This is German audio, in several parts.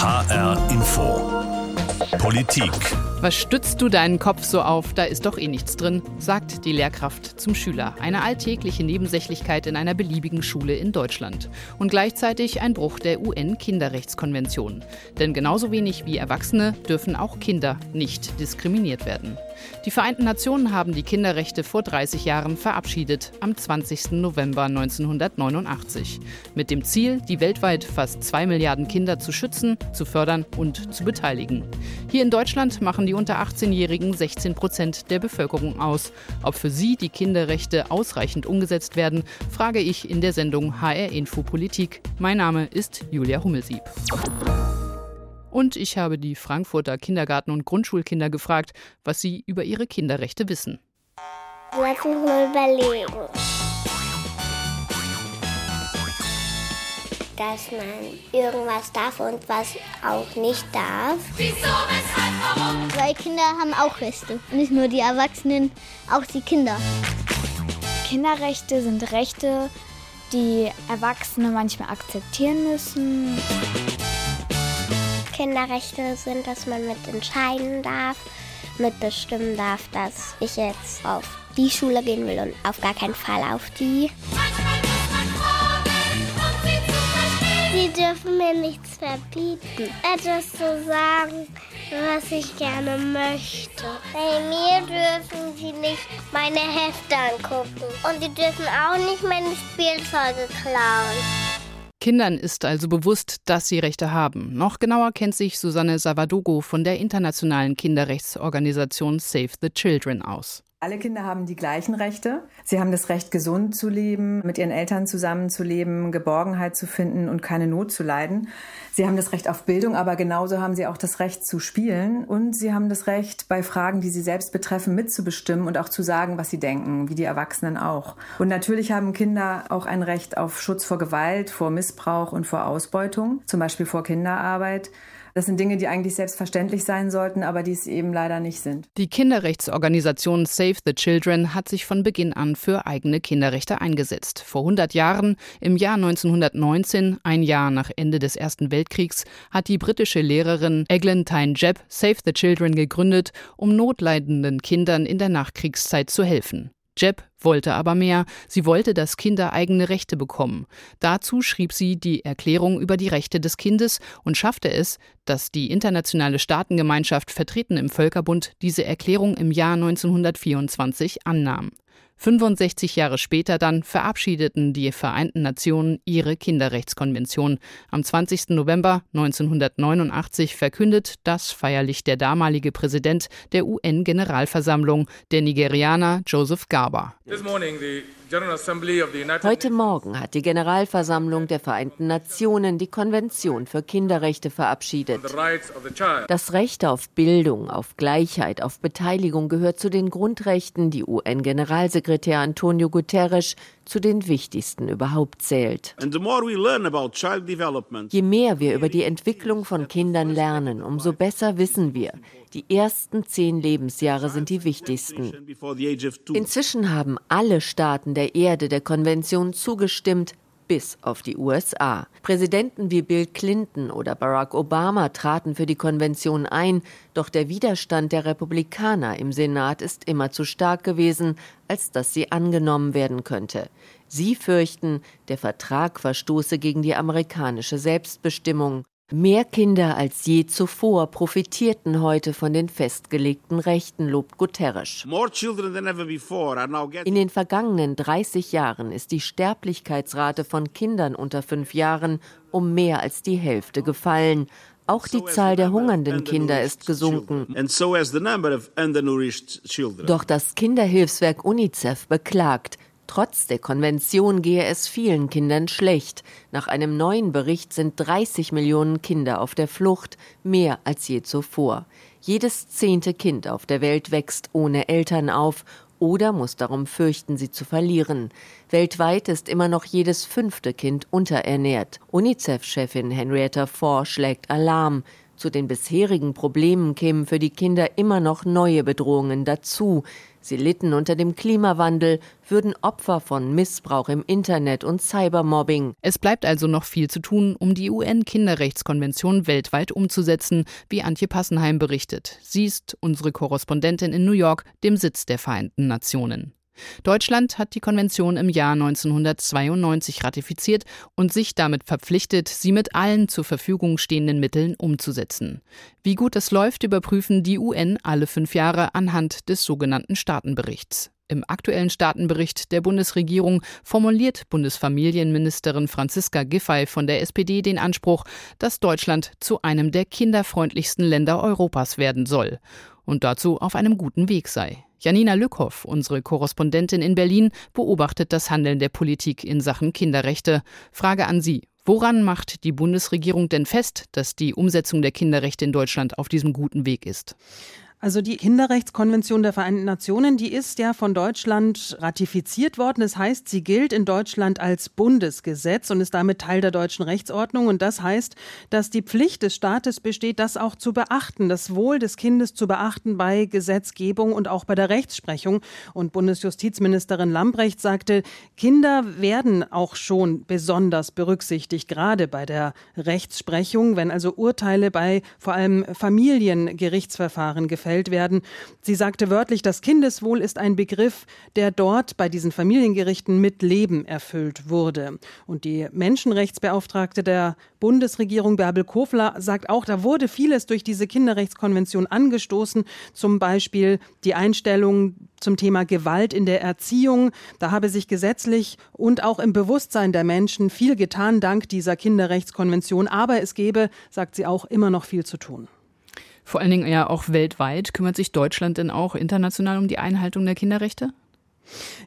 HR Info. Politik. Was stützt du deinen Kopf so auf? Da ist doch eh nichts drin, sagt die Lehrkraft zum Schüler. Eine alltägliche Nebensächlichkeit in einer beliebigen Schule in Deutschland. Und gleichzeitig ein Bruch der UN-Kinderrechtskonvention. Denn genauso wenig wie Erwachsene dürfen auch Kinder nicht diskriminiert werden. Die Vereinten Nationen haben die Kinderrechte vor 30 Jahren verabschiedet, am 20. November 1989. Mit dem Ziel, die weltweit fast zwei Milliarden Kinder zu schützen, zu fördern und zu beteiligen. Hier in Deutschland machen die unter 18-Jährigen 16 Prozent der Bevölkerung aus. Ob für sie die Kinderrechte ausreichend umgesetzt werden, frage ich in der Sendung HR Info Politik. Mein Name ist Julia Hummelsieb. Und ich habe die Frankfurter Kindergarten- und Grundschulkinder gefragt, was sie über ihre Kinderrechte wissen. Lass uns mal überlegen. Dass man irgendwas darf und was auch nicht darf. Wieso, weshalb, warum? Weil Kinder haben auch Rechte. Nicht nur die Erwachsenen, auch die Kinder. Kinderrechte sind Rechte, die Erwachsene manchmal akzeptieren müssen. Kinderrechte sind, dass man mitentscheiden darf, mitbestimmen darf, dass ich jetzt auf die Schule gehen will und auf gar keinen Fall auf die. Manchmal Sie dürfen mir nichts verbieten. Etwas zu sagen, was ich gerne möchte. Bei mir dürfen sie nicht meine Hefte angucken. Und sie dürfen auch nicht meine Spielzeuge klauen. Kindern ist also bewusst, dass sie Rechte haben. Noch genauer kennt sich Susanne Savadogo von der internationalen Kinderrechtsorganisation Save the Children aus. Alle Kinder haben die gleichen Rechte. Sie haben das Recht, gesund zu leben, mit ihren Eltern zusammenzuleben, Geborgenheit zu finden und keine Not zu leiden. Sie haben das Recht auf Bildung, aber genauso haben sie auch das Recht zu spielen. Und sie haben das Recht, bei Fragen, die sie selbst betreffen, mitzubestimmen und auch zu sagen, was sie denken, wie die Erwachsenen auch. Und natürlich haben Kinder auch ein Recht auf Schutz vor Gewalt, vor Missbrauch und vor Ausbeutung, zum Beispiel vor Kinderarbeit. Das sind Dinge, die eigentlich selbstverständlich sein sollten, aber die es eben leider nicht sind. Die Kinderrechtsorganisation Save the Children hat sich von Beginn an für eigene Kinderrechte eingesetzt. Vor 100 Jahren, im Jahr 1919, ein Jahr nach Ende des Ersten Weltkriegs, hat die britische Lehrerin Eglantine Jebb Save the Children gegründet, um notleidenden Kindern in der Nachkriegszeit zu helfen. Jebb wollte aber mehr. Sie wollte, dass Kinder eigene Rechte bekommen. Dazu schrieb sie die Erklärung über die Rechte des Kindes und schaffte es, dass die internationale Staatengemeinschaft vertreten im Völkerbund diese Erklärung im Jahr 1924 annahm. 65 Jahre später dann verabschiedeten die Vereinten Nationen ihre Kinderrechtskonvention. Am 20. November 1989 verkündet das feierlich der damalige Präsident der UN-Generalversammlung, der Nigerianer Joseph Garba. Heute Morgen hat die Generalversammlung der Vereinten Nationen die Konvention für Kinderrechte verabschiedet. Das Recht auf Bildung, auf Gleichheit, auf Beteiligung gehört zu den Grundrechten, die UN-Generalsekretär Antonio Guterres zu den wichtigsten überhaupt zählt. Je mehr wir über die Entwicklung von Kindern lernen, umso besser wissen wir, die ersten zehn Lebensjahre sind die wichtigsten. Inzwischen haben alle Staaten der Erde der Konvention zugestimmt, bis auf die USA. Präsidenten wie Bill Clinton oder Barack Obama traten für die Konvention ein, doch der Widerstand der Republikaner im Senat ist immer zu stark gewesen, als dass sie angenommen werden könnte. Sie fürchten, der Vertrag verstoße gegen die amerikanische Selbstbestimmung. Mehr Kinder als je zuvor profitierten heute von den festgelegten Rechten, lobt Guterres. In den vergangenen 30 Jahren ist die Sterblichkeitsrate von Kindern unter fünf Jahren um mehr als die Hälfte gefallen. Auch die Zahl der hungernden Kinder ist gesunken. Doch das Kinderhilfswerk UNICEF beklagt, Trotz der Konvention gehe es vielen Kindern schlecht. Nach einem neuen Bericht sind 30 Millionen Kinder auf der Flucht, mehr als je zuvor. Jedes zehnte Kind auf der Welt wächst ohne Eltern auf oder muss darum fürchten, sie zu verlieren. Weltweit ist immer noch jedes fünfte Kind unterernährt. UNICEF-Chefin Henrietta Fore schlägt Alarm. Zu den bisherigen Problemen kämen für die Kinder immer noch neue Bedrohungen dazu. Sie litten unter dem Klimawandel, würden Opfer von Missbrauch im Internet und Cybermobbing. Es bleibt also noch viel zu tun, um die UN-Kinderrechtskonvention weltweit umzusetzen, wie Antje Passenheim berichtet. Sie ist unsere Korrespondentin in New York, dem Sitz der Vereinten Nationen. Deutschland hat die Konvention im Jahr 1992 ratifiziert und sich damit verpflichtet, sie mit allen zur Verfügung stehenden Mitteln umzusetzen. Wie gut es läuft, überprüfen die UN alle fünf Jahre anhand des sogenannten Staatenberichts. Im aktuellen Staatenbericht der Bundesregierung formuliert Bundesfamilienministerin Franziska Giffey von der SPD den Anspruch, dass Deutschland zu einem der kinderfreundlichsten Länder Europas werden soll und dazu auf einem guten Weg sei. Janina Lückhoff, unsere Korrespondentin in Berlin, beobachtet das Handeln der Politik in Sachen Kinderrechte. Frage an Sie. Woran macht die Bundesregierung denn fest, dass die Umsetzung der Kinderrechte in Deutschland auf diesem guten Weg ist? Also die Kinderrechtskonvention der Vereinten Nationen, die ist ja von Deutschland ratifiziert worden. Das heißt, sie gilt in Deutschland als Bundesgesetz und ist damit Teil der deutschen Rechtsordnung. Und das heißt, dass die Pflicht des Staates besteht, das auch zu beachten, das Wohl des Kindes zu beachten bei Gesetzgebung und auch bei der Rechtsprechung. Und Bundesjustizministerin Lambrecht sagte, Kinder werden auch schon besonders berücksichtigt, gerade bei der Rechtsprechung, wenn also Urteile bei vor allem Familiengerichtsverfahren gefällt gefällt werden. Sie sagte wörtlich, das Kindeswohl ist ein Begriff, der dort bei diesen Familiengerichten mit Leben erfüllt wurde. Und die Menschenrechtsbeauftragte der Bundesregierung, Bärbel Kofler, sagt auch, da wurde vieles durch diese Kinderrechtskonvention angestoßen, zum Beispiel die Einstellung zum Thema Gewalt in der Erziehung. Da habe sich gesetzlich und auch im Bewusstsein der Menschen viel getan dank dieser Kinderrechtskonvention. Aber es gebe, sagt sie auch, immer noch viel zu tun. Vor allen Dingen ja auch weltweit. Kümmert sich Deutschland denn auch international um die Einhaltung der Kinderrechte?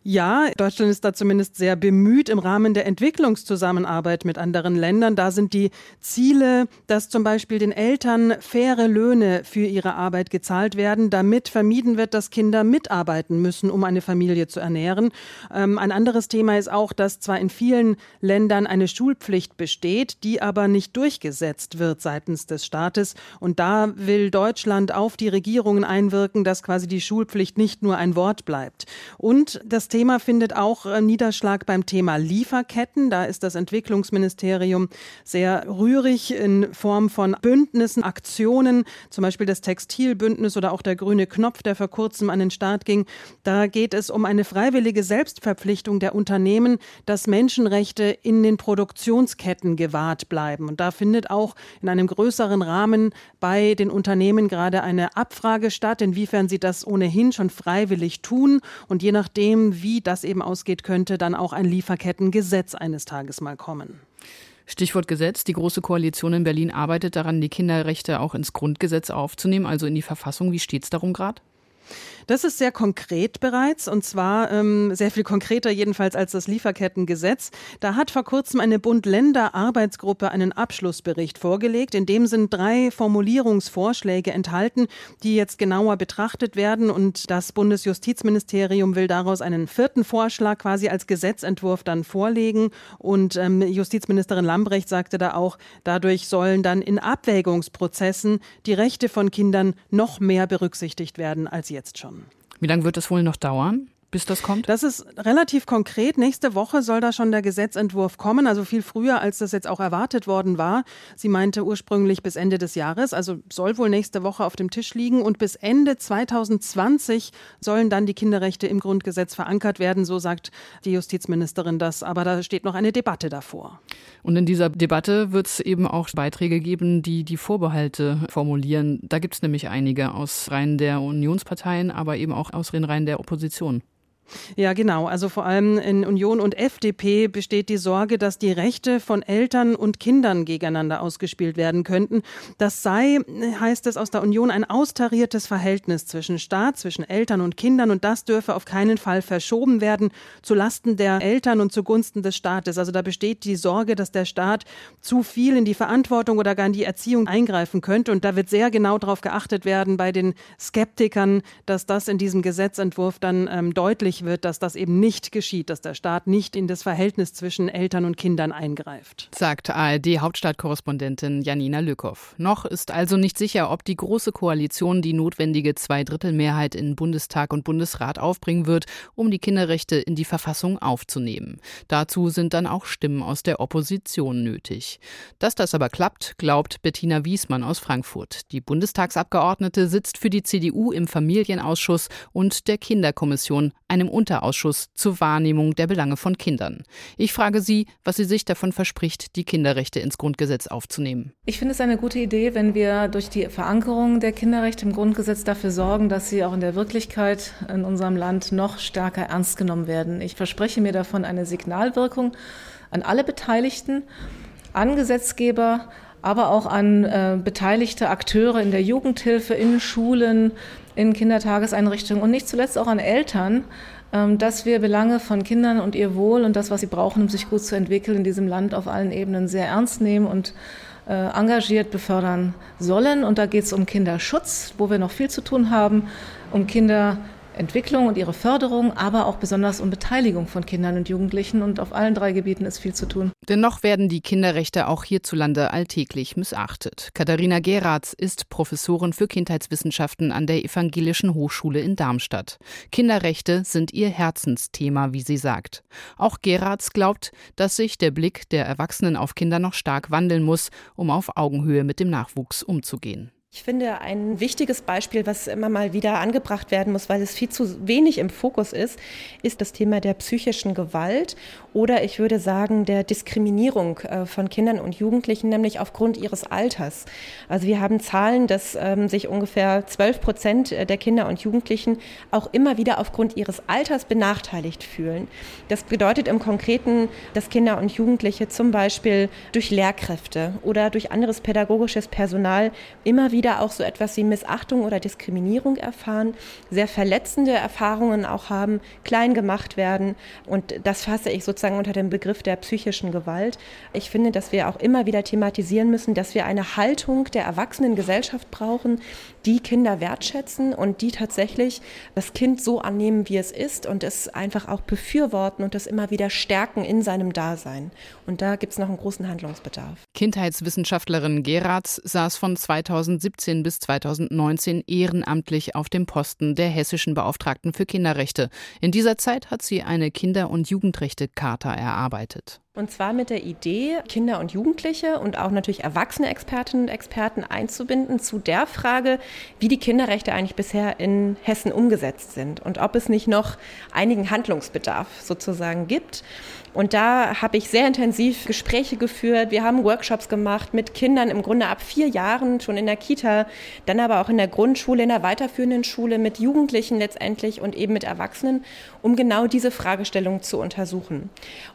Ja, Deutschland ist da zumindest sehr bemüht im Rahmen der Entwicklungszusammenarbeit mit anderen Ländern. Da sind die Ziele, dass zum Beispiel den Eltern faire Löhne für ihre Arbeit gezahlt werden, damit vermieden wird, dass Kinder mitarbeiten müssen, um eine Familie zu ernähren. Ähm, ein anderes Thema ist auch, dass zwar in vielen Ländern eine Schulpflicht besteht, die aber nicht durchgesetzt wird seitens des Staates. Und da will Deutschland auf die Regierungen einwirken, dass quasi die Schulpflicht nicht nur ein Wort bleibt. Und das Thema findet auch äh, Niederschlag beim Thema Lieferketten. Da ist das Entwicklungsministerium sehr rührig in Form von Bündnissen, Aktionen, zum Beispiel das Textilbündnis oder auch der grüne Knopf, der vor kurzem an den Start ging. Da geht es um eine freiwillige Selbstverpflichtung der Unternehmen, dass Menschenrechte in den Produktionsketten gewahrt bleiben. Und da findet auch in einem größeren Rahmen bei den Unternehmen gerade eine Abfrage statt, inwiefern sie das ohnehin schon freiwillig tun. Und je nachdem, nachdem, wie das eben ausgeht, könnte dann auch ein Lieferkettengesetz eines Tages mal kommen. Stichwort Gesetz. Die Große Koalition in Berlin arbeitet daran, die Kinderrechte auch ins Grundgesetz aufzunehmen, also in die Verfassung. Wie steht es darum gerade? Das ist sehr konkret bereits und zwar ähm, sehr viel konkreter jedenfalls als das Lieferkettengesetz. Da hat vor kurzem eine Bund-Länder-Arbeitsgruppe einen Abschlussbericht vorgelegt. In dem sind drei Formulierungsvorschläge enthalten, die jetzt genauer betrachtet werden und das Bundesjustizministerium will daraus einen vierten Vorschlag quasi als Gesetzentwurf dann vorlegen und ähm, Justizministerin Lambrecht sagte da auch, dadurch sollen dann in Abwägungsprozessen die Rechte von Kindern noch mehr berücksichtigt werden als jetzt schon. Wie lange wird es wohl noch dauern? Bis das kommt? Das ist relativ konkret. Nächste Woche soll da schon der Gesetzentwurf kommen, also viel früher, als das jetzt auch erwartet worden war. Sie meinte ursprünglich bis Ende des Jahres, also soll wohl nächste Woche auf dem Tisch liegen. Und bis Ende 2020 sollen dann die Kinderrechte im Grundgesetz verankert werden, so sagt die Justizministerin das. Aber da steht noch eine Debatte davor. Und in dieser Debatte wird es eben auch Beiträge geben, die die Vorbehalte formulieren. Da gibt es nämlich einige aus Reihen der Unionsparteien, aber eben auch aus den Reihen der Opposition. Ja, genau. Also vor allem in Union und FDP besteht die Sorge, dass die Rechte von Eltern und Kindern gegeneinander ausgespielt werden könnten. Das sei, heißt es aus der Union, ein austariertes Verhältnis zwischen Staat, zwischen Eltern und Kindern und das dürfe auf keinen Fall verschoben werden zu Lasten der Eltern und zugunsten des Staates. Also da besteht die Sorge, dass der Staat zu viel in die Verantwortung oder gar in die Erziehung eingreifen könnte und da wird sehr genau darauf geachtet werden bei den Skeptikern, dass das in diesem Gesetzentwurf dann ähm, deutlich deutlich wird, dass das eben nicht geschieht, dass der Staat nicht in das Verhältnis zwischen Eltern und Kindern eingreift. Sagt ARD-Hauptstadtkorrespondentin Janina Lückhoff. Noch ist also nicht sicher, ob die Große Koalition die notwendige Zweidrittelmehrheit in Bundestag und Bundesrat aufbringen wird, um die Kinderrechte in die Verfassung aufzunehmen. Dazu sind dann auch Stimmen aus der Opposition nötig. Dass das aber klappt, glaubt Bettina Wiesmann aus Frankfurt. Die Bundestagsabgeordnete sitzt für die CDU im Familienausschuss und der Kinderkommission, einem Unterausschuss zur Wahrnehmung der Belange von Kindern. Ich frage sie, was sie sich davon verspricht, die Kinderrechte ins Grundgesetz aufzunehmen. Ich finde es eine gute Idee, wenn wir durch die Verankerung der Kinderrechte im Grundgesetz dafür sorgen, dass sie auch in der Wirklichkeit in unserem Land noch stärker ernst genommen werden. Ich verspreche mir davon eine Signalwirkung an alle Beteiligten, an Gesetzgeber, aber auch an äh, beteiligte Akteure in der Jugendhilfe, in Schulen, in Kindertageseinrichtungen und nicht zuletzt auch an Eltern, dass wir Belange von Kindern und ihr Wohl und das, was sie brauchen, um sich gut zu entwickeln, in diesem Land auf allen Ebenen sehr ernst nehmen und äh, engagiert befördern sollen. Und da geht es um Kinderschutz, wo wir noch viel zu tun haben, um Kinder Entwicklung und ihre Förderung, aber auch besonders um Beteiligung von Kindern und Jugendlichen. Und auf allen drei Gebieten ist viel zu tun. Dennoch werden die Kinderrechte auch hierzulande alltäglich missachtet. Katharina Geratz ist Professorin für Kindheitswissenschaften an der Evangelischen Hochschule in Darmstadt. Kinderrechte sind ihr Herzensthema, wie sie sagt. Auch Geratz glaubt, dass sich der Blick der Erwachsenen auf Kinder noch stark wandeln muss, um auf Augenhöhe mit dem Nachwuchs umzugehen. Ich finde, ein wichtiges Beispiel, was immer mal wieder angebracht werden muss, weil es viel zu wenig im Fokus ist, ist das Thema der psychischen Gewalt oder ich würde sagen der Diskriminierung äh, von Kindern und Jugendlichen, nämlich aufgrund ihres Alters. Also wir haben Zahlen, dass ähm, sich ungefähr 12 Prozent der Kinder und Jugendlichen auch immer wieder aufgrund ihres Alters benachteiligt fühlen. Das bedeutet im Konkreten, dass Kinder und Jugendliche zum Beispiel durch Lehrkräfte oder durch anderes pädagogisches Personal immer wieder wieder auch so etwas wie Missachtung oder Diskriminierung erfahren, sehr verletzende Erfahrungen auch haben, klein gemacht werden. Und das fasse ich sozusagen unter dem Begriff der psychischen Gewalt. Ich finde, dass wir auch immer wieder thematisieren müssen, dass wir eine Haltung der erwachsenen Gesellschaft brauchen, die Kinder wertschätzen und die tatsächlich das Kind so annehmen, wie es ist und es einfach auch befürworten und das immer wieder stärken in seinem Dasein. Und da gibt es noch einen großen Handlungsbedarf. Kindheitswissenschaftlerin Geratz saß von 2017 2017 bis 2019 ehrenamtlich auf dem Posten der hessischen Beauftragten für Kinderrechte. In dieser Zeit hat sie eine Kinder- und Jugendrechte-Charta erarbeitet. Und zwar mit der Idee, Kinder und Jugendliche und auch natürlich erwachsene Expertinnen und Experten einzubinden zu der Frage, wie die Kinderrechte eigentlich bisher in Hessen umgesetzt sind und ob es nicht noch einigen Handlungsbedarf sozusagen gibt. Und da habe ich sehr intensiv Gespräche geführt. Wir haben Workshops gemacht mit Kindern im Grunde ab vier Jahren schon in der Kita, dann aber auch in der Grundschule, in der weiterführenden Schule, mit Jugendlichen letztendlich und eben mit Erwachsenen, um genau diese Fragestellung zu untersuchen.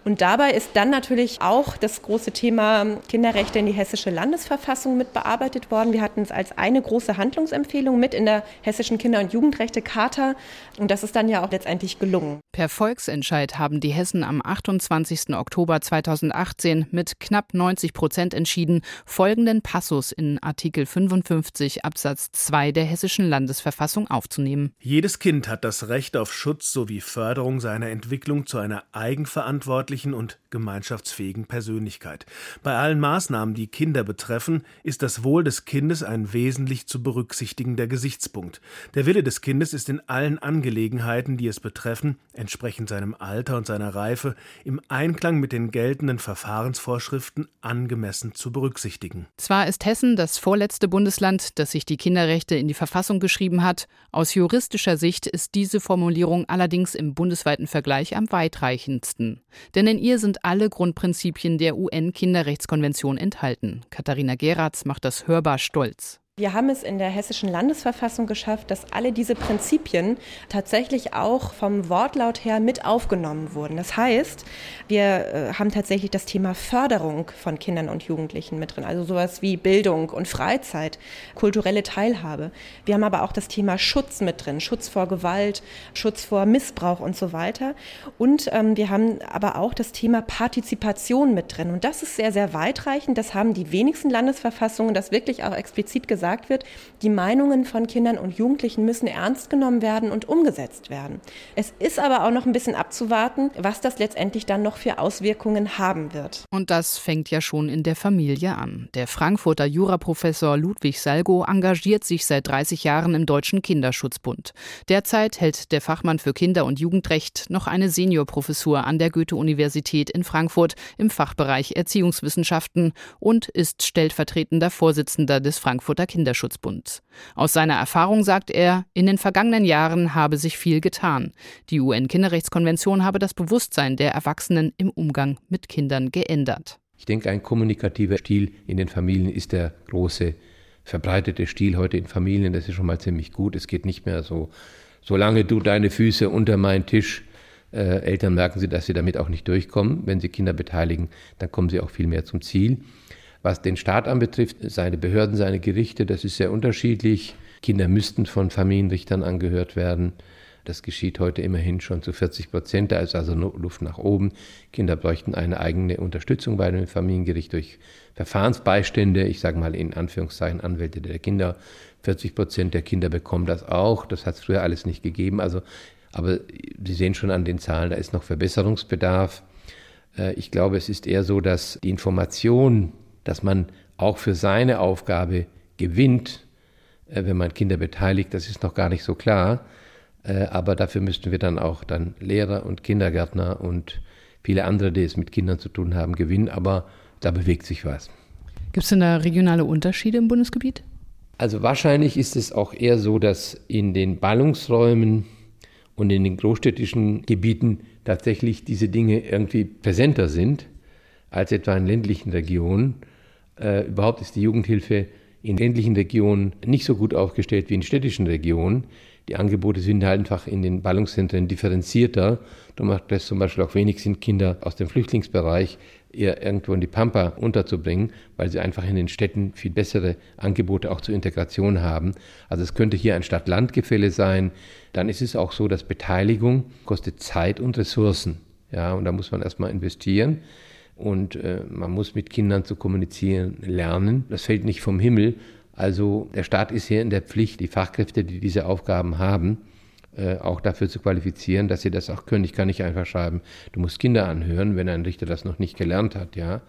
Und dabei ist dann natürlich auch das große Thema Kinderrechte in die hessische Landesverfassung mit bearbeitet worden. Wir hatten es als eine große Handlungsempfehlung mit in der hessischen Kinder- und Jugendrechte-Charta. Und das ist dann ja auch letztendlich gelungen. Per Volksentscheid haben die Hessen am 28. Oktober 2018 mit knapp 90 Prozent entschieden, folgenden Passus in Artikel 55 Absatz 2 der hessischen Landesverfassung aufzunehmen. Jedes Kind hat das Recht auf Schutz sowie Förderung seiner Entwicklung zu einer eigenverantwortlichen und gemeinschaftsfähigen Persönlichkeit. Bei allen Maßnahmen, die Kinder betreffen, ist das Wohl des Kindes ein wesentlich zu berücksichtigender Gesichtspunkt. Der Wille des Kindes ist in allen Angelegenheiten, die es betreffen, entsprechend seinem Alter und seiner Reife, Einklang mit den geltenden Verfahrensvorschriften angemessen zu berücksichtigen. Zwar ist Hessen das vorletzte Bundesland, das sich die Kinderrechte in die Verfassung geschrieben hat, aus juristischer Sicht ist diese Formulierung allerdings im bundesweiten Vergleich am weitreichendsten. Denn in ihr sind alle Grundprinzipien der UN-Kinderrechtskonvention enthalten. Katharina Geratz macht das hörbar stolz. Wir haben es in der hessischen Landesverfassung geschafft, dass alle diese Prinzipien tatsächlich auch vom Wortlaut her mit aufgenommen wurden. Das heißt, wir äh, haben tatsächlich das Thema Förderung von Kindern und Jugendlichen mit drin, also sowas wie Bildung und Freizeit, kulturelle Teilhabe. Wir haben aber auch das Thema Schutz mit drin, Schutz vor Gewalt, Schutz vor Missbrauch und so weiter. Und ähm, wir haben aber auch das Thema Partizipation mit drin. Und das ist sehr, sehr weitreichend. Das haben die wenigsten Landesverfassungen das wirklich auch explizit gesagt gesagt wird, die Meinungen von Kindern und Jugendlichen müssen ernst genommen werden und umgesetzt werden. Es ist aber auch noch ein bisschen abzuwarten, was das letztendlich dann noch für Auswirkungen haben wird. Und das fängt ja schon in der Familie an. Der Frankfurter Juraprofessor Ludwig Salgo engagiert sich seit 30 Jahren im Deutschen Kinderschutzbund. Derzeit hält der Fachmann für Kinder- und Jugendrecht noch eine Seniorprofessur an der Goethe-Universität in Frankfurt im Fachbereich Erziehungswissenschaften und ist stellvertretender Vorsitzender des Frankfurter Kinderschutzbunds. Aus seiner Erfahrung sagt er, in den vergangenen Jahren habe sich viel getan. Die UN-Kinderrechtskonvention habe das Bewusstsein der Erwachsenen im Umgang mit Kindern geändert. Ich denke, ein kommunikativer Stil in den Familien ist der große verbreitete Stil heute in Familien. Das ist schon mal ziemlich gut. Es geht nicht mehr so, solange du deine Füße unter meinen Tisch äh, Eltern merken sie, dass sie damit auch nicht durchkommen. Wenn sie Kinder beteiligen, dann kommen sie auch viel mehr zum Ziel. Was den Staat anbetrifft, seine Behörden, seine Gerichte, das ist sehr unterschiedlich. Kinder müssten von Familienrichtern angehört werden. Das geschieht heute immerhin schon zu 40 Prozent. Da ist also Luft nach oben. Kinder bräuchten eine eigene Unterstützung bei dem Familiengericht durch Verfahrensbeistände. Ich sage mal in Anführungszeichen Anwälte der Kinder. 40 Prozent der Kinder bekommen das auch. Das hat es früher alles nicht gegeben. Also, aber Sie sehen schon an den Zahlen, da ist noch Verbesserungsbedarf. Äh, ich glaube, es ist eher so, dass die Information, dass man auch für seine Aufgabe gewinnt, äh, wenn man Kinder beteiligt, das ist noch gar nicht so klar. Äh, aber dafür müssten wir dann auch dann Lehrer und Kindergärtner und viele andere, die es mit Kindern zu tun haben, gewinnen. Aber da bewegt sich was. Gibt es denn da regionale Unterschiede im Bundesgebiet? Also wahrscheinlich ist es auch eher so, dass in den Ballungsräumen und in den großstädtischen Gebieten tatsächlich diese Dinge irgendwie präsenter sind als etwa in ländlichen Regionen. Äh, überhaupt ist die Jugendhilfe in ländlichen Regionen nicht so gut aufgestellt wie in städtischen Regionen. Die Angebote sind halt einfach in den Ballungszentren differenzierter. Da macht es zum Beispiel auch wenig Sinn, Kinder aus dem Flüchtlingsbereich eher irgendwo in die Pampa unterzubringen, weil sie einfach in den Städten viel bessere Angebote auch zur Integration haben. Also es könnte hier ein Stadt-Land-Gefälle sein. Dann ist es auch so, dass Beteiligung kostet Zeit und Ressourcen. Ja, und da muss man erstmal investieren und äh, man muss mit Kindern zu kommunizieren lernen. Das fällt nicht vom Himmel, also der Staat ist hier in der Pflicht, die Fachkräfte, die diese Aufgaben haben, äh, auch dafür zu qualifizieren, dass sie das auch können. Ich kann nicht einfach schreiben, du musst Kinder anhören, wenn ein Richter das noch nicht gelernt hat, ja.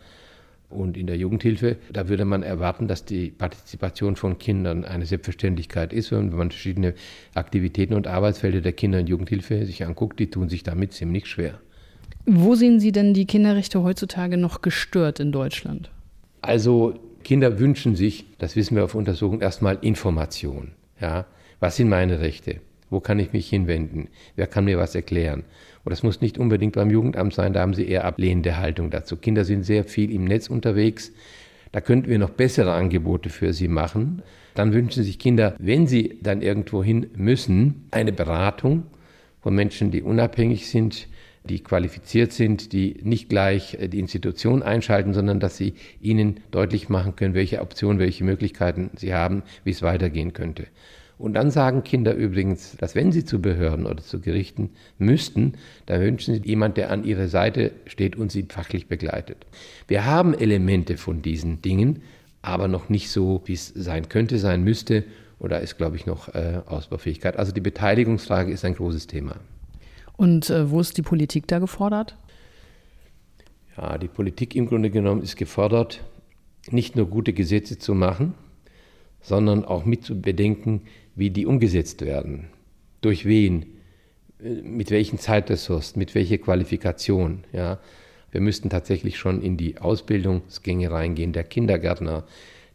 Und in der Jugendhilfe, da würde man erwarten, dass die Partizipation von Kindern eine Selbstverständlichkeit ist. Und wenn man verschiedene Aktivitäten und Arbeitsfelder der Kinder- und Jugendhilfe sich anguckt, die tun sich damit ziemlich schwer. Wo sehen Sie denn die Kinderrechte heutzutage noch gestört in Deutschland? Also Kinder wünschen sich, das wissen wir auf Untersuchung, erstmal Information. Ja? Was sind meine Rechte? Wo kann ich mich hinwenden? Wer kann mir was erklären? Und das muss nicht unbedingt beim Jugendamt sein, da haben sie eher ablehnende Haltung dazu. Kinder sind sehr viel im Netz unterwegs. Da könnten wir noch bessere Angebote für sie machen. Dann wünschen sich Kinder, wenn sie dann irgendwo hin müssen, eine Beratung von Menschen, die unabhängig sind, die qualifiziert sind, die nicht gleich äh, die Institution einschalten, sondern dass sie ihnen deutlich machen können, welche Optionen, welche Möglichkeiten sie haben, wie es weitergehen könnte. Und dann sagen Kinder übrigens, dass wenn sie zu Behörden oder zu Gerichten müssten, dann wünschen sie jemand, der an ihrer Seite steht und sie fachlich begleitet. Wir haben Elemente von diesen Dingen, aber noch nicht so, wie es sein könnte, sein müsste. Und da ist, glaube ich, noch äh, Ausbaufähigkeit. Also die Beteiligungsfrage ist ein großes Thema. Und äh, wo ist die Politik da gefordert? Ja, die Politik im Grunde genommen ist gefordert, nicht nur gute Gesetze zu machen, sondern auch mit zu bedenken, wie die umgesetzt werden. Durch wen, äh, mit welchen Zeitressourcen, mit welcher Qualifikation. Ja. Wir müssten tatsächlich schon in die Ausbildungsgänge reingehen, der Kindergärtner,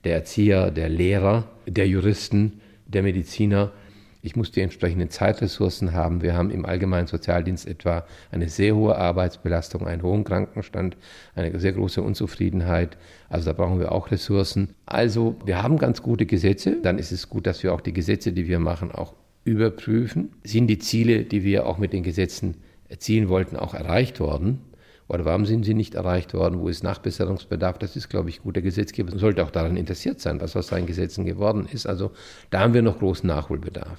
der Erzieher, der Lehrer, der Juristen, der Mediziner ich muss die entsprechenden Zeitressourcen haben. Wir haben im allgemeinen Sozialdienst etwa eine sehr hohe Arbeitsbelastung, einen hohen Krankenstand, eine sehr große Unzufriedenheit. Also da brauchen wir auch Ressourcen. Also wir haben ganz gute Gesetze. Dann ist es gut, dass wir auch die Gesetze, die wir machen, auch überprüfen. Sind die Ziele, die wir auch mit den Gesetzen erzielen wollten, auch erreicht worden? Oder warum sind sie nicht erreicht worden? Wo ist Nachbesserungsbedarf? Das ist, glaube ich, gut. Der Gesetzgeber sollte auch daran interessiert sein, was aus seinen Gesetzen geworden ist. Also da haben wir noch großen Nachholbedarf.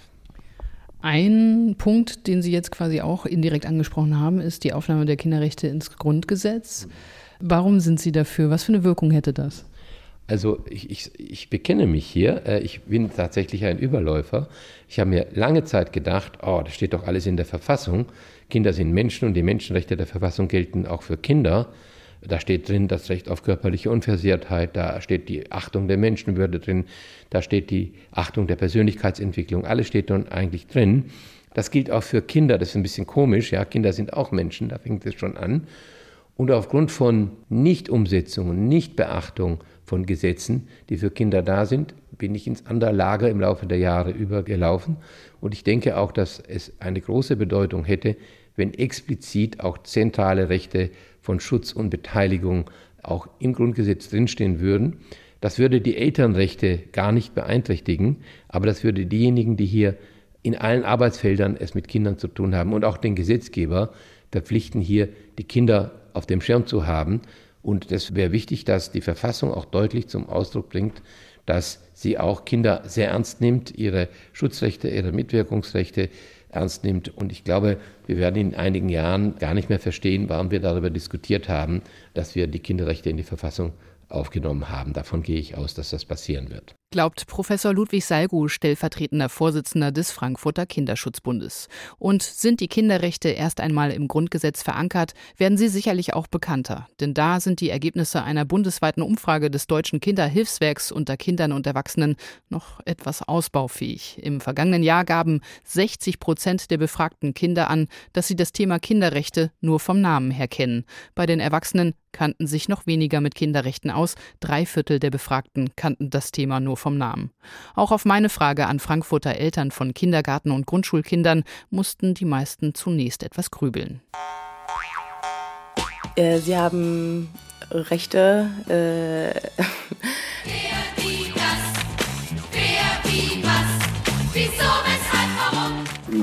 Ein Punkt, den Sie jetzt quasi auch indirekt angesprochen haben, ist die Aufnahme der Kinderrechte ins Grundgesetz. Warum sind Sie dafür? Was für eine Wirkung hätte das? Also ich, ich, ich bekenne mich hier, äh, ich bin tatsächlich ein Überläufer. Ich habe mir lange Zeit gedacht, oh, das steht doch alles in der Verfassung. Kinder sind Menschen und die Menschenrechte der Verfassung gelten auch für Kinder. Da steht drin das Recht auf körperliche Unversehrtheit, da steht die Achtung der Menschenwürde drin, da steht die Achtung der Persönlichkeitsentwicklung, alles steht dann eigentlich drin. Das gilt auch für Kinder, das ist ein bisschen komisch, ja, Kinder sind auch Menschen, da fängt es schon an. Und aufgrund von Nichtumsetzung und Nichtbeachtung von Gesetzen, die für Kinder da sind, bin ich ins andere Lager im Laufe der Jahre übergelaufen. Und ich denke auch, dass es eine große Bedeutung hätte, wenn explizit auch zentrale Rechte von Schutz und Beteiligung auch im Grundgesetz drinstehen würden. Das würde die Elternrechte gar nicht beeinträchtigen, aber das würde diejenigen, die hier in allen Arbeitsfeldern es mit Kindern zu tun haben und auch den Gesetzgeber verpflichten, hier die Kinder auf dem Schirm zu haben. Und es wäre wichtig, dass die Verfassung auch deutlich zum Ausdruck bringt, dass sie auch Kinder sehr ernst nimmt, ihre Schutzrechte, ihre Mitwirkungsrechte ernst nimmt. Und ich glaube, wir werden in einigen Jahren gar nicht mehr verstehen, warum wir darüber diskutiert haben, dass wir die Kinderrechte in die Verfassung aufgenommen haben. Davon gehe ich aus, dass das passieren wird glaubt Professor Ludwig Salgu, stellvertretender Vorsitzender des Frankfurter Kinderschutzbundes. Und sind die Kinderrechte erst einmal im Grundgesetz verankert, werden sie sicherlich auch bekannter. Denn da sind die Ergebnisse einer bundesweiten Umfrage des Deutschen Kinderhilfswerks unter Kindern und Erwachsenen noch etwas ausbaufähig. Im vergangenen Jahr gaben 60 Prozent der befragten Kinder an, dass sie das Thema Kinderrechte nur vom Namen her kennen. Bei den Erwachsenen kannten sich noch weniger mit Kinderrechten aus. Drei Viertel der Befragten kannten das Thema nur vom Namen. Auch auf meine Frage an Frankfurter Eltern von Kindergarten- und Grundschulkindern mussten die meisten zunächst etwas grübeln. Äh, sie haben Rechte. Äh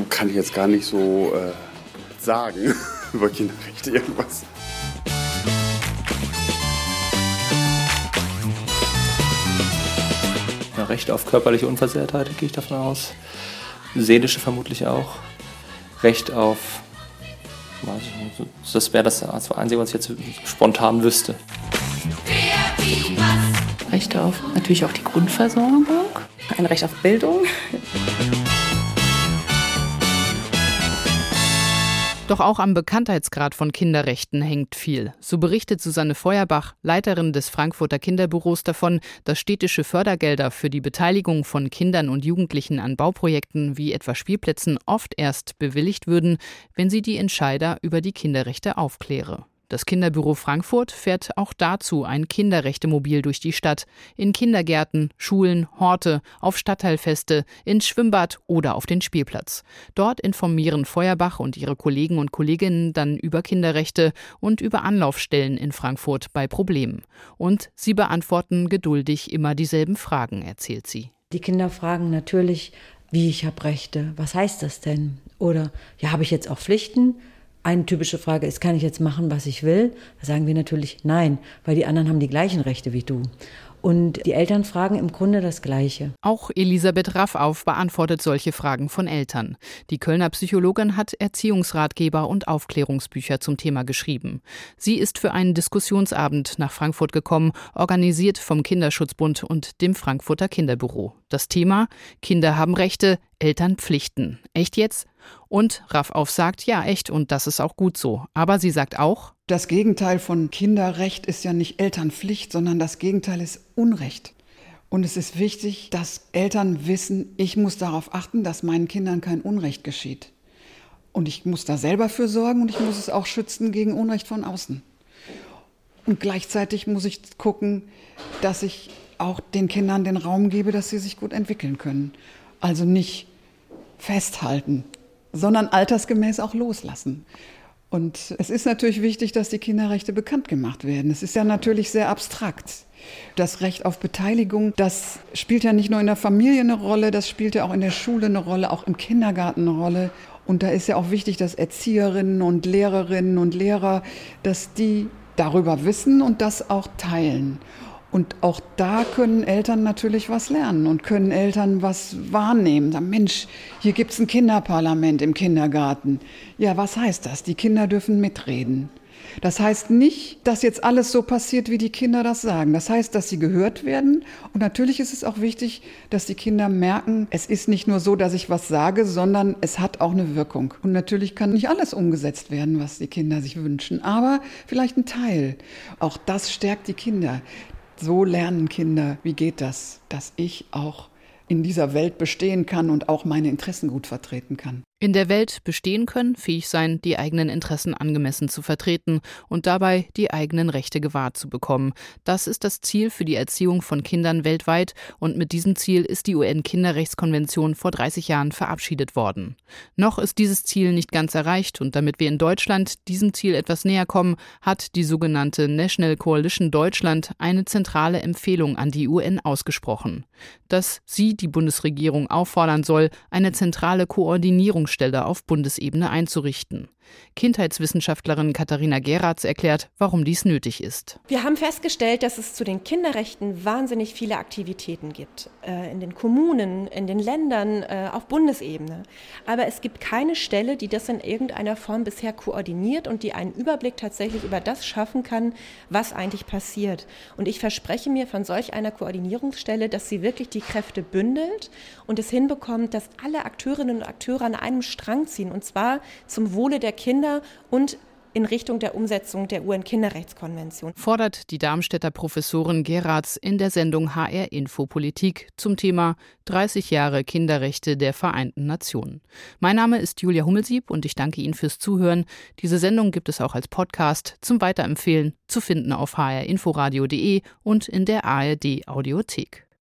Kann ich jetzt gar nicht so äh, sagen über Kinderrechte irgendwas. Recht auf körperliche Unversehrtheit, gehe ich davon aus. Seelische vermutlich auch. Recht auf. Das wäre das Einzige, was ich jetzt spontan wüsste. Recht auf natürlich auch die Grundversorgung. Ein Recht auf Bildung. Doch auch am Bekanntheitsgrad von Kinderrechten hängt viel. So berichtet Susanne Feuerbach, Leiterin des Frankfurter Kinderbüros, davon, dass städtische Fördergelder für die Beteiligung von Kindern und Jugendlichen an Bauprojekten wie etwa Spielplätzen oft erst bewilligt würden, wenn sie die Entscheider über die Kinderrechte aufkläre. Das Kinderbüro Frankfurt fährt auch dazu ein Kinderrechtemobil durch die Stadt, in Kindergärten, Schulen, Horte, auf Stadtteilfeste, ins Schwimmbad oder auf den Spielplatz. Dort informieren Feuerbach und ihre Kollegen und Kolleginnen dann über Kinderrechte und über Anlaufstellen in Frankfurt bei Problemen. Und sie beantworten geduldig immer dieselben Fragen, erzählt sie. Die Kinder fragen natürlich, wie ich habe Rechte, was heißt das denn? Oder ja, habe ich jetzt auch Pflichten? Eine typische Frage ist, kann ich jetzt machen, was ich will? Da sagen wir natürlich nein, weil die anderen haben die gleichen Rechte wie du. Und die Eltern fragen im Grunde das Gleiche. Auch Elisabeth Raffauf beantwortet solche Fragen von Eltern. Die Kölner Psychologin hat Erziehungsratgeber und Aufklärungsbücher zum Thema geschrieben. Sie ist für einen Diskussionsabend nach Frankfurt gekommen, organisiert vom Kinderschutzbund und dem Frankfurter Kinderbüro. Das Thema Kinder haben Rechte, Eltern Pflichten. Echt jetzt? Und Raffauf sagt, ja, echt, und das ist auch gut so. Aber sie sagt auch, das Gegenteil von Kinderrecht ist ja nicht Elternpflicht, sondern das Gegenteil ist Unrecht. Und es ist wichtig, dass Eltern wissen, ich muss darauf achten, dass meinen Kindern kein Unrecht geschieht. Und ich muss da selber für sorgen und ich muss es auch schützen gegen Unrecht von außen. Und gleichzeitig muss ich gucken, dass ich auch den Kindern den Raum gebe, dass sie sich gut entwickeln können. Also nicht festhalten, sondern altersgemäß auch loslassen. Und es ist natürlich wichtig, dass die Kinderrechte bekannt gemacht werden. Es ist ja natürlich sehr abstrakt. Das Recht auf Beteiligung, das spielt ja nicht nur in der Familie eine Rolle, das spielt ja auch in der Schule eine Rolle, auch im Kindergarten eine Rolle. Und da ist ja auch wichtig, dass Erzieherinnen und Lehrerinnen und Lehrer, dass die darüber wissen und das auch teilen. Und auch da können Eltern natürlich was lernen und können Eltern was wahrnehmen. Sagen, Mensch, hier gibt es ein Kinderparlament im Kindergarten. Ja, was heißt das? Die Kinder dürfen mitreden. Das heißt nicht, dass jetzt alles so passiert, wie die Kinder das sagen. Das heißt, dass sie gehört werden. Und natürlich ist es auch wichtig, dass die Kinder merken, es ist nicht nur so, dass ich was sage, sondern es hat auch eine Wirkung. Und natürlich kann nicht alles umgesetzt werden, was die Kinder sich wünschen, aber vielleicht ein Teil. Auch das stärkt die Kinder. So lernen Kinder, wie geht das, dass ich auch in dieser Welt bestehen kann und auch meine Interessen gut vertreten kann. In der Welt bestehen können, fähig sein, die eigenen Interessen angemessen zu vertreten und dabei die eigenen Rechte gewahrt zu bekommen. Das ist das Ziel für die Erziehung von Kindern weltweit und mit diesem Ziel ist die UN-Kinderrechtskonvention vor 30 Jahren verabschiedet worden. Noch ist dieses Ziel nicht ganz erreicht und damit wir in Deutschland diesem Ziel etwas näher kommen, hat die sogenannte National Coalition Deutschland eine zentrale Empfehlung an die UN ausgesprochen, dass sie die Bundesregierung auffordern soll, eine zentrale Koordinierung Anlaufstelle auf Bundesebene einzurichten. Kindheitswissenschaftlerin Katharina Geratz erklärt, warum dies nötig ist. Wir haben festgestellt, dass es zu den Kinderrechten wahnsinnig viele Aktivitäten gibt. Äh, in den Kommunen, in den Ländern, äh, auf Bundesebene. Aber es gibt keine Stelle, die das in irgendeiner Form bisher koordiniert und die einen Überblick tatsächlich über das schaffen kann, was eigentlich passiert. Und ich verspreche mir von solch einer Koordinierungsstelle, dass sie wirklich die Kräfte bündelt und es hinbekommt, dass alle Akteurinnen und Akteure an einem Strang ziehen. Und zwar zum Wohle der Kinder und in Richtung der Umsetzung der UN-Kinderrechtskonvention. Fordert die Darmstädter Professorin Geratz in der Sendung HR Infopolitik zum Thema 30 Jahre Kinderrechte der Vereinten Nationen. Mein Name ist Julia Hummelsieb und ich danke Ihnen fürs Zuhören. Diese Sendung gibt es auch als Podcast zum Weiterempfehlen zu finden auf hrinforadio.de und in der ARD Audiothek.